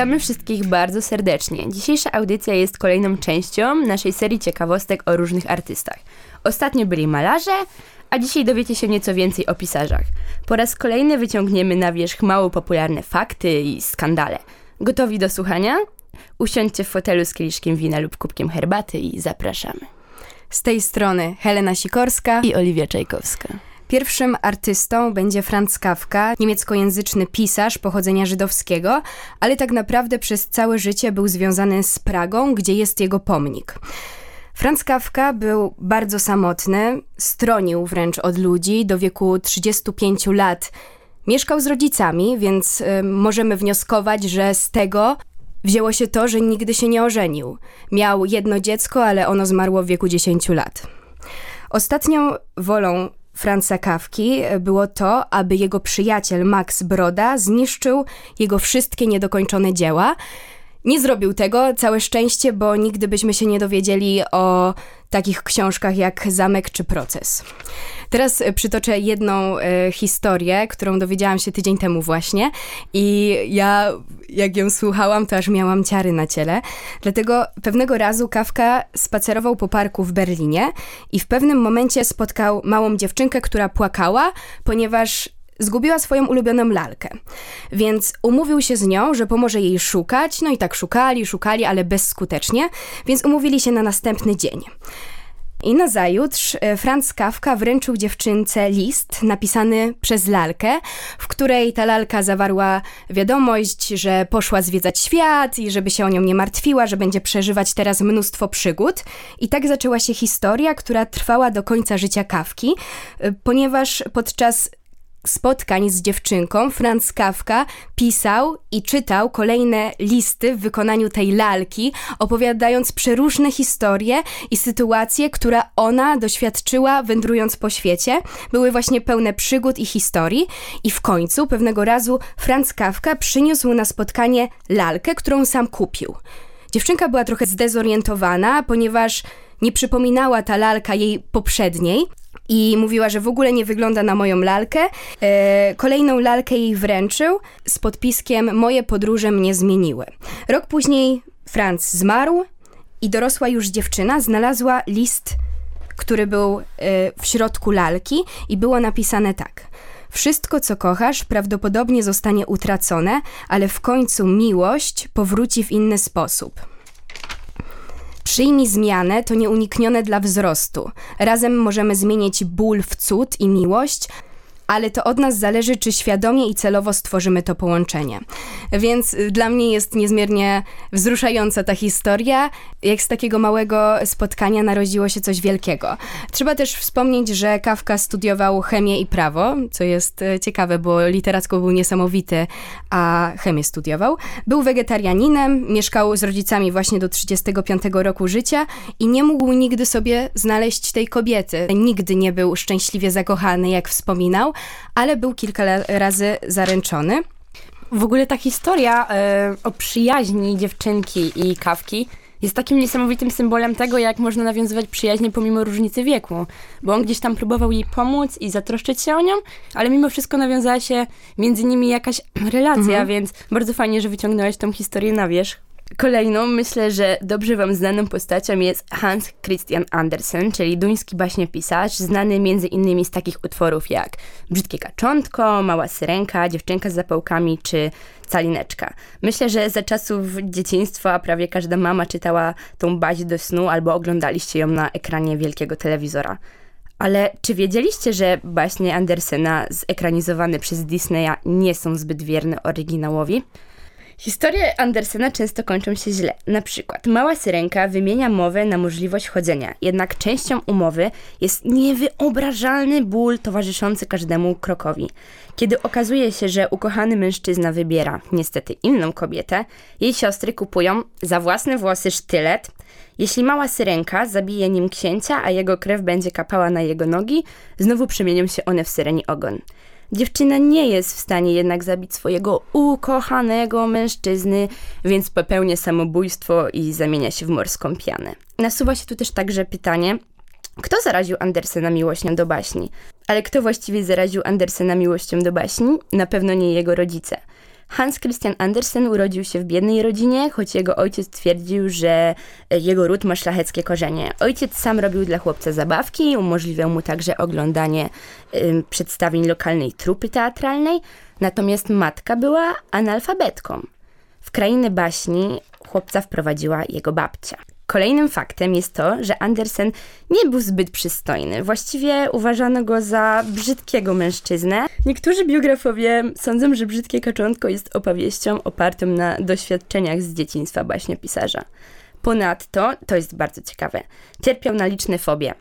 Witamy wszystkich bardzo serdecznie. Dzisiejsza audycja jest kolejną częścią naszej serii ciekawostek o różnych artystach. Ostatnio byli malarze, a dzisiaj dowiecie się nieco więcej o pisarzach. Po raz kolejny wyciągniemy na wierzch mało popularne fakty i skandale. Gotowi do słuchania? Usiądźcie w fotelu z kieliszkiem wina lub kubkiem herbaty i zapraszamy. Z tej strony Helena Sikorska i Oliwia Czajkowska. Pierwszym artystą będzie Franz Kafka, niemieckojęzyczny pisarz pochodzenia żydowskiego, ale tak naprawdę przez całe życie był związany z Pragą, gdzie jest jego pomnik. Franz Kafka był bardzo samotny, stronił wręcz od ludzi do wieku 35 lat. Mieszkał z rodzicami, więc y, możemy wnioskować, że z tego wzięło się to, że nigdy się nie ożenił. Miał jedno dziecko, ale ono zmarło w wieku 10 lat. Ostatnią wolą Franza Kawki było to, aby jego przyjaciel Max Broda zniszczył jego wszystkie niedokończone dzieła. Nie zrobił tego, całe szczęście, bo nigdy byśmy się nie dowiedzieli o takich książkach jak Zamek czy Proces. Teraz e, przytoczę jedną e, historię, którą dowiedziałam się tydzień temu właśnie i ja jak ją słuchałam, to aż miałam ciary na ciele. Dlatego pewnego razu Kawka spacerował po parku w Berlinie i w pewnym momencie spotkał małą dziewczynkę, która płakała, ponieważ zgubiła swoją ulubioną lalkę. Więc umówił się z nią, że pomoże jej szukać. No i tak szukali, szukali, ale bezskutecznie, więc umówili się na następny dzień. I nazajutrz e, Franz Kafka wręczył dziewczynce list napisany przez lalkę, w której ta lalka zawarła wiadomość, że poszła zwiedzać świat i żeby się o nią nie martwiła, że będzie przeżywać teraz mnóstwo przygód. I tak zaczęła się historia, która trwała do końca życia Kawki, e, ponieważ podczas spotkań z dziewczynką Franz Kafka pisał i czytał kolejne listy w wykonaniu tej lalki, opowiadając przeróżne historie i sytuacje, które ona doświadczyła wędrując po świecie. Były właśnie pełne przygód i historii i w końcu pewnego razu Franz Kafka przyniósł na spotkanie lalkę, którą sam kupił. Dziewczynka była trochę zdezorientowana, ponieważ nie przypominała ta lalka jej poprzedniej, i mówiła, że w ogóle nie wygląda na moją lalkę. E, kolejną lalkę jej wręczył z podpiskiem Moje podróże mnie zmieniły. Rok później Franz zmarł i dorosła już dziewczyna znalazła list, który był e, w środku lalki i było napisane tak. Wszystko, co kochasz, prawdopodobnie zostanie utracone, ale w końcu miłość powróci w inny sposób. Przyjmij zmianę to nieuniknione dla wzrostu. Razem możemy zmienić ból w cud i miłość, ale to od nas zależy, czy świadomie i celowo stworzymy to połączenie. Więc y, dla mnie jest niezmiernie wzruszająca ta historia, jak z takiego małego spotkania narodziło się coś wielkiego. Trzeba też wspomnieć, że Kafka studiował chemię i prawo, co jest y, ciekawe, bo literacko był niesamowity, a chemię studiował. Był wegetarianinem, mieszkał z rodzicami właśnie do 35 roku życia i nie mógł nigdy sobie znaleźć tej kobiety. Nigdy nie był szczęśliwie zakochany, jak wspominał, ale był kilka razy zaręczony. W ogóle ta historia e, o przyjaźni dziewczynki i kawki jest takim niesamowitym symbolem tego, jak można nawiązywać przyjaźnie pomimo różnicy wieku. Bo on gdzieś tam próbował jej pomóc i zatroszczyć się o nią, ale mimo wszystko nawiązała się między nimi jakaś relacja, mhm. więc bardzo fajnie, że wyciągnąłeś tą historię na wierzch. Kolejną, myślę, że dobrze wam znaną postacią jest Hans Christian Andersen, czyli duński baśniopisarz, znany między innymi z takich utworów jak Brzydkie kaczątko, Mała syrenka, Dziewczynka z zapałkami czy Calineczka. Myślę, że za czasów dzieciństwa prawie każda mama czytała tą baść do snu albo oglądaliście ją na ekranie wielkiego telewizora. Ale czy wiedzieliście, że baśnie Andersena zekranizowane przez Disneya nie są zbyt wierne oryginałowi? Historie Andersena często kończą się źle. Na przykład mała syrenka wymienia mowę na możliwość chodzenia, jednak częścią umowy jest niewyobrażalny ból towarzyszący każdemu krokowi. Kiedy okazuje się, że ukochany mężczyzna wybiera niestety inną kobietę, jej siostry kupują za własne włosy sztylet. Jeśli mała syrenka zabije nim księcia, a jego krew będzie kapała na jego nogi, znowu przemienią się one w syreni ogon. Dziewczyna nie jest w stanie jednak zabić swojego ukochanego mężczyzny, więc popełnia samobójstwo i zamienia się w morską pianę. Nasuwa się tu też także pytanie, kto zaraził Andersena miłością do baśni? Ale kto właściwie zaraził Andersena miłością do baśni? Na pewno nie jego rodzice. Hans Christian Andersen urodził się w biednej rodzinie, choć jego ojciec twierdził, że jego ród ma szlacheckie korzenie. Ojciec sam robił dla chłopca zabawki, umożliwiał mu także oglądanie y, przedstawień lokalnej trupy teatralnej, natomiast matka była analfabetką. W krainę baśni chłopca wprowadziła jego babcia. Kolejnym faktem jest to, że Andersen nie był zbyt przystojny. Właściwie uważano go za brzydkiego mężczyznę. Niektórzy biografowie sądzą, że Brzydkie Kaczątko jest opowieścią opartą na doświadczeniach z dzieciństwa baśniopisarza. Ponadto, to jest bardzo ciekawe, cierpiał na liczne fobie.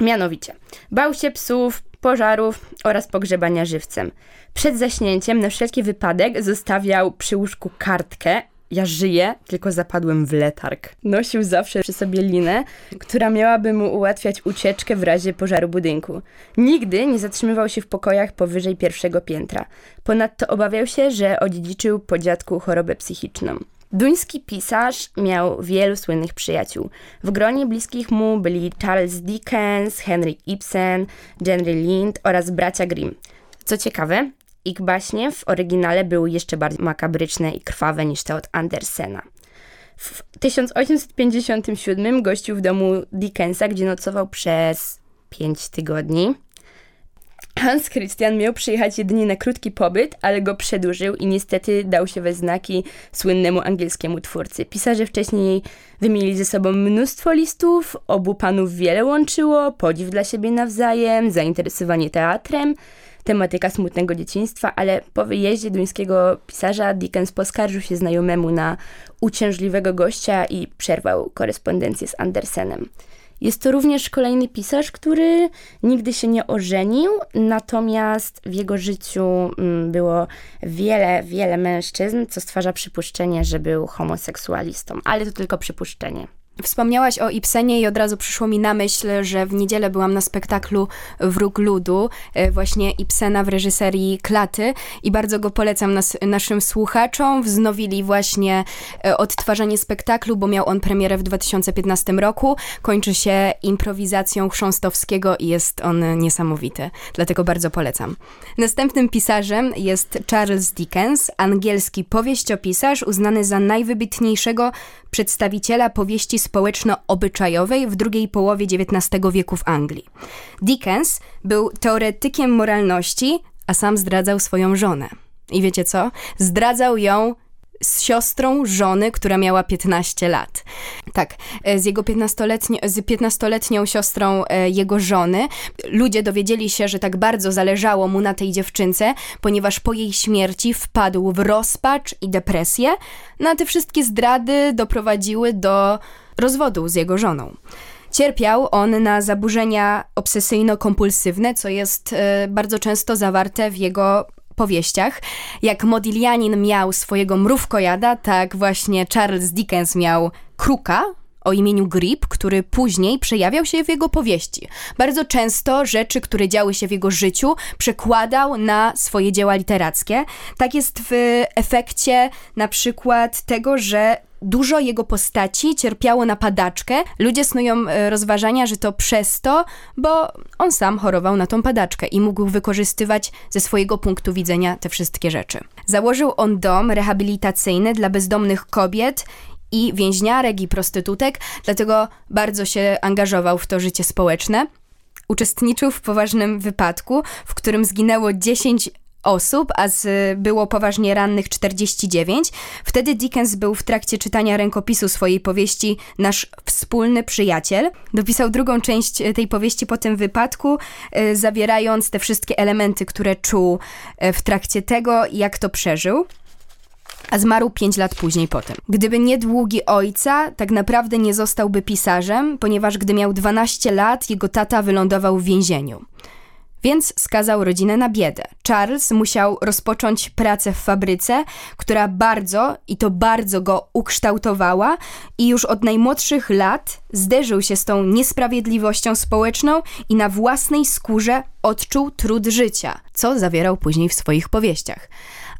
Mianowicie, bał się psów, pożarów oraz pogrzebania żywcem. Przed zaśnięciem na wszelki wypadek zostawiał przy łóżku kartkę ja żyję, tylko zapadłem w letarg. Nosił zawsze przy sobie linę, która miałaby mu ułatwiać ucieczkę w razie pożaru budynku. Nigdy nie zatrzymywał się w pokojach powyżej pierwszego piętra. Ponadto obawiał się, że odziedziczył po dziadku chorobę psychiczną. Duński pisarz miał wielu słynnych przyjaciół. W gronie bliskich mu byli Charles Dickens, Henrik Ibsen, Henry Lind oraz bracia Grimm. Co ciekawe, ich baśnie w oryginale były jeszcze bardziej makabryczne i krwawe niż te od Andersena. W 1857 gościł w domu Dickensa, gdzie nocował przez 5 tygodni. Hans Christian miał przyjechać jedynie na krótki pobyt, ale go przedłużył i niestety dał się we znaki słynnemu angielskiemu twórcy. Pisarze wcześniej wymienili ze sobą mnóstwo listów, obu panów wiele łączyło, podziw dla siebie nawzajem, zainteresowanie teatrem, tematyka smutnego dzieciństwa, ale po wyjeździe duńskiego pisarza Dickens poskarżył się znajomemu na uciążliwego gościa i przerwał korespondencję z Andersenem. Jest to również kolejny pisarz, który nigdy się nie ożenił, natomiast w jego życiu mm, było wiele, wiele mężczyzn, co stwarza przypuszczenie, że był homoseksualistą, ale to tylko przypuszczenie. Wspomniałaś o Ibsenie i od razu przyszło mi na myśl, że w niedzielę byłam na spektaklu Wróg Ludu, e, właśnie Ibsena w reżyserii Klaty i bardzo go polecam nas, naszym słuchaczom. Wznowili właśnie e, odtwarzanie spektaklu, bo miał on premierę w 2015 roku. Kończy się improwizacją Chrząstowskiego i jest on niesamowity, dlatego bardzo polecam. Następnym pisarzem jest Charles Dickens, angielski powieściopisarz uznany za najwybitniejszego przedstawiciela powieści społeczno-obyczajowej w drugiej połowie XIX wieku w Anglii. Dickens był teoretykiem moralności, a sam zdradzał swoją żonę. I wiecie co? Zdradzał ją z siostrą żony, która miała 15 lat. Tak, e, z jego 15-letnią, z 15-letnią siostrą e, jego żony. Ludzie dowiedzieli się, że tak bardzo zależało mu na tej dziewczynce, ponieważ po jej śmierci wpadł w rozpacz i depresję. No a te wszystkie zdrady doprowadziły do rozwodu z jego żoną. Cierpiał on na zaburzenia obsesyjno-kompulsywne, co jest e, bardzo często zawarte w jego powieściach. Jak Modiglianin miał swojego mrówkojada, tak właśnie Charles Dickens miał kruka, o imieniu Grip, który później przejawiał się w jego powieści. Bardzo często rzeczy, które działy się w jego życiu, przekładał na swoje dzieła literackie. Tak jest w efekcie na przykład tego, że dużo jego postaci cierpiało na padaczkę. Ludzie snują e, rozważania, że to przez to, bo on sam chorował na tą padaczkę i mógł wykorzystywać ze swojego punktu widzenia te wszystkie rzeczy. Założył on dom rehabilitacyjny dla bezdomnych kobiet i więźniarek i prostytutek, dlatego bardzo się angażował w to życie społeczne. Uczestniczył w poważnym wypadku, w którym zginęło 10 osób, a z, było poważnie rannych 49. Wtedy Dickens był w trakcie czytania rękopisu swojej powieści Nasz wspólny przyjaciel. Dopisał drugą część tej powieści po tym wypadku, e, zawierając te wszystkie elementy, które czuł e, w trakcie tego, jak to przeżył a zmarł 5 lat później potem. Gdyby nie długi ojca, tak naprawdę nie zostałby pisarzem, ponieważ gdy miał 12 lat, jego tata wylądował w więzieniu więc skazał rodzinę na biedę. Charles musiał rozpocząć pracę w fabryce, która bardzo i to bardzo go ukształtowała i już od najmłodszych lat zderzył się z tą niesprawiedliwością społeczną i na własnej skórze odczuł trud życia, co zawierał później w swoich powieściach.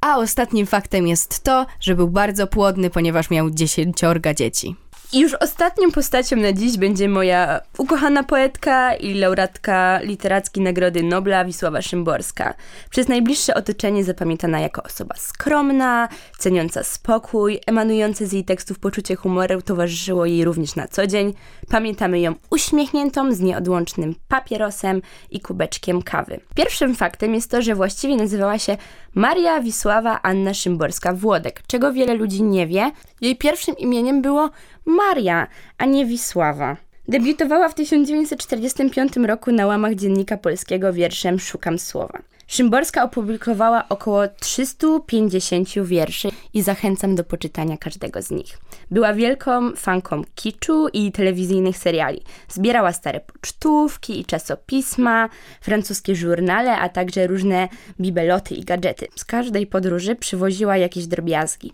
A ostatnim faktem jest to, że był bardzo płodny, ponieważ miał dziesięciorga dzieci. I już ostatnią postacią na dziś będzie moja ukochana poetka i laureatka literackiej Nagrody Nobla Wisława Szymborska. Przez najbliższe otoczenie zapamiętana jako osoba skromna, ceniąca spokój, emanujące z jej tekstów poczucie humoru towarzyszyło jej również na co dzień. Pamiętamy ją uśmiechniętą z nieodłącznym papierosem i kubeczkiem kawy. Pierwszym faktem jest to, że właściwie nazywała się Maria Wisława Anna Szymborska-Włodek, czego wiele ludzi nie wie. Jej pierwszym imieniem było Maria, a nie Wisława. Debiutowała w 1945 roku na łamach Dziennika Polskiego wierszem Szukam Słowa. Szymborska opublikowała około 350 wierszy i zachęcam do poczytania każdego z nich. Była wielką fanką kiczu i telewizyjnych seriali. Zbierała stare pocztówki i czasopisma, francuskie żurnale, a także różne bibeloty i gadżety. Z każdej podróży przywoziła jakieś drobiazgi.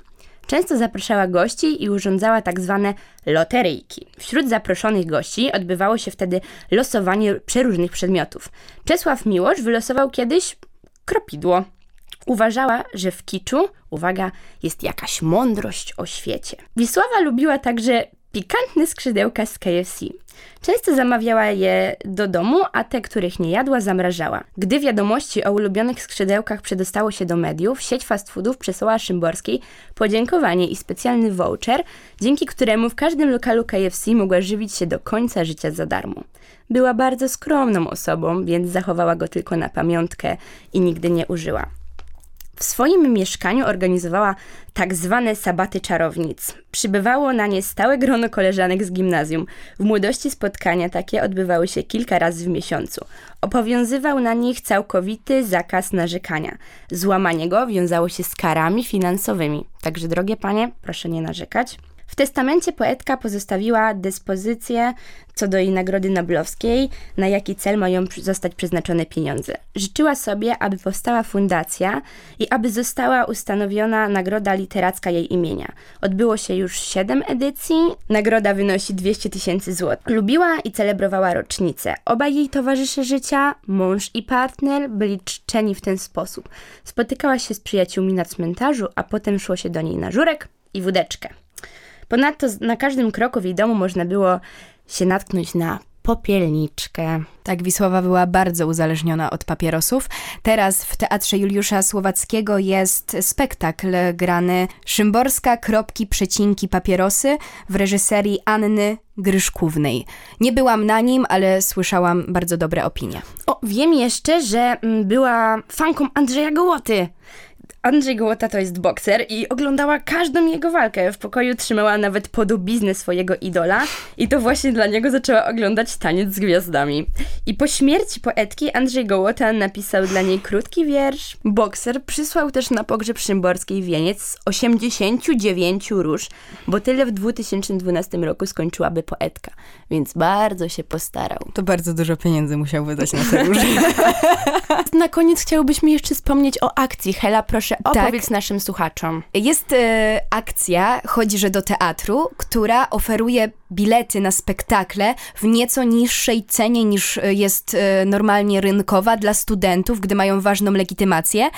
Często zapraszała gości i urządzała tak zwane loteryjki. Wśród zaproszonych gości odbywało się wtedy losowanie przeróżnych przedmiotów. Czesław Miłosz wylosował kiedyś kropidło. Uważała, że w kiczu, uwaga, jest jakaś mądrość o świecie. Wisława lubiła także pikantne skrzydełka z KFC. Często zamawiała je do domu, a te, których nie jadła, zamrażała. Gdy wiadomości o ulubionych skrzydełkach przedostało się do mediów, sieć fast foodów przesłała Szymborskiej podziękowanie i specjalny voucher, dzięki któremu w każdym lokalu KFC mogła żywić się do końca życia za darmo. Była bardzo skromną osobą, więc zachowała go tylko na pamiątkę i nigdy nie użyła. W swoim mieszkaniu organizowała tak zwane sabaty czarownic. Przybywało na nie stałe grono koleżanek z gimnazjum. W młodości spotkania takie odbywały się kilka razy w miesiącu. Obowiązywał na nich całkowity zakaz narzekania. Złamanie go wiązało się z karami finansowymi. Także drogie panie, proszę nie narzekać. W testamencie poetka pozostawiła dyspozycję co do jej nagrody noblowskiej, na jaki cel mają zostać przeznaczone pieniądze. Życzyła sobie, aby powstała fundacja i aby została ustanowiona nagroda literacka jej imienia. Odbyło się już 7 edycji, nagroda wynosi 200 tysięcy złotych. Lubiła i celebrowała rocznicę. Obaj jej towarzysze życia, mąż i partner, byli czczeni w ten sposób. Spotykała się z przyjaciółmi na cmentarzu, a potem szło się do niej na żurek i wódeczkę. Ponadto na każdym kroku w jej domu można było się natknąć na popielniczkę. Tak, Wisława była bardzo uzależniona od papierosów. Teraz w Teatrze Juliusza Słowackiego jest spektakl grany Szymborska, kropki, przecinki, papierosy w reżyserii Anny Gryszkównej. Nie byłam na nim, ale słyszałam bardzo dobre opinie. O, wiem jeszcze, że mm, była fanką Andrzeja Gołoty. Andrzej Gołota to jest bokser i oglądała każdą jego walkę. W pokoju trzymała nawet podobiznę swojego idola i to właśnie dla niego zaczęła oglądać Taniec z Gwiazdami. I po śmierci poetki Andrzej Gołota napisał dla niej krótki wiersz. Bokser przysłał też na pogrzeb Szymborskiej wieniec z 89 róż, bo tyle w 2012 roku skończyłaby poetka, więc bardzo się postarał. To bardzo dużo pieniędzy musiał wydać na te róże. na koniec chciałbyśmy jeszcze wspomnieć o akcji Hela Proszę proszę, opowiedz tak. naszym słuchaczom. Jest e, akcja Chodzi, że do teatru, która oferuje bilety na spektakle w nieco niższej cenie niż e, jest e, normalnie rynkowa dla studentów, gdy mają ważną legitymację.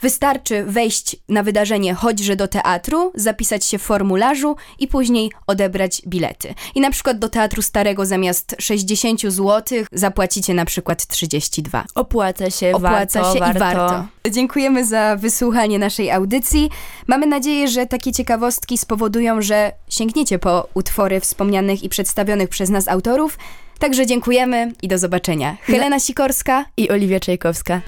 Wystarczy wejść na wydarzenie Chodźże do teatru, zapisać się w formularzu i później odebrać bilety. I na przykład do teatru starego zamiast 60 zł zapłacicie na przykład 32. Opłaca się, Opłaca warto, się warto. i warto. Dziękujemy za wysłuchanie naszej audycji. Mamy nadzieję, że takie ciekawostki spowodują, że sięgniecie po utwory wspomnianych i przedstawionych przez nas autorów. Także dziękujemy i do zobaczenia. Helena Sikorska i Oliwia Czajkowska.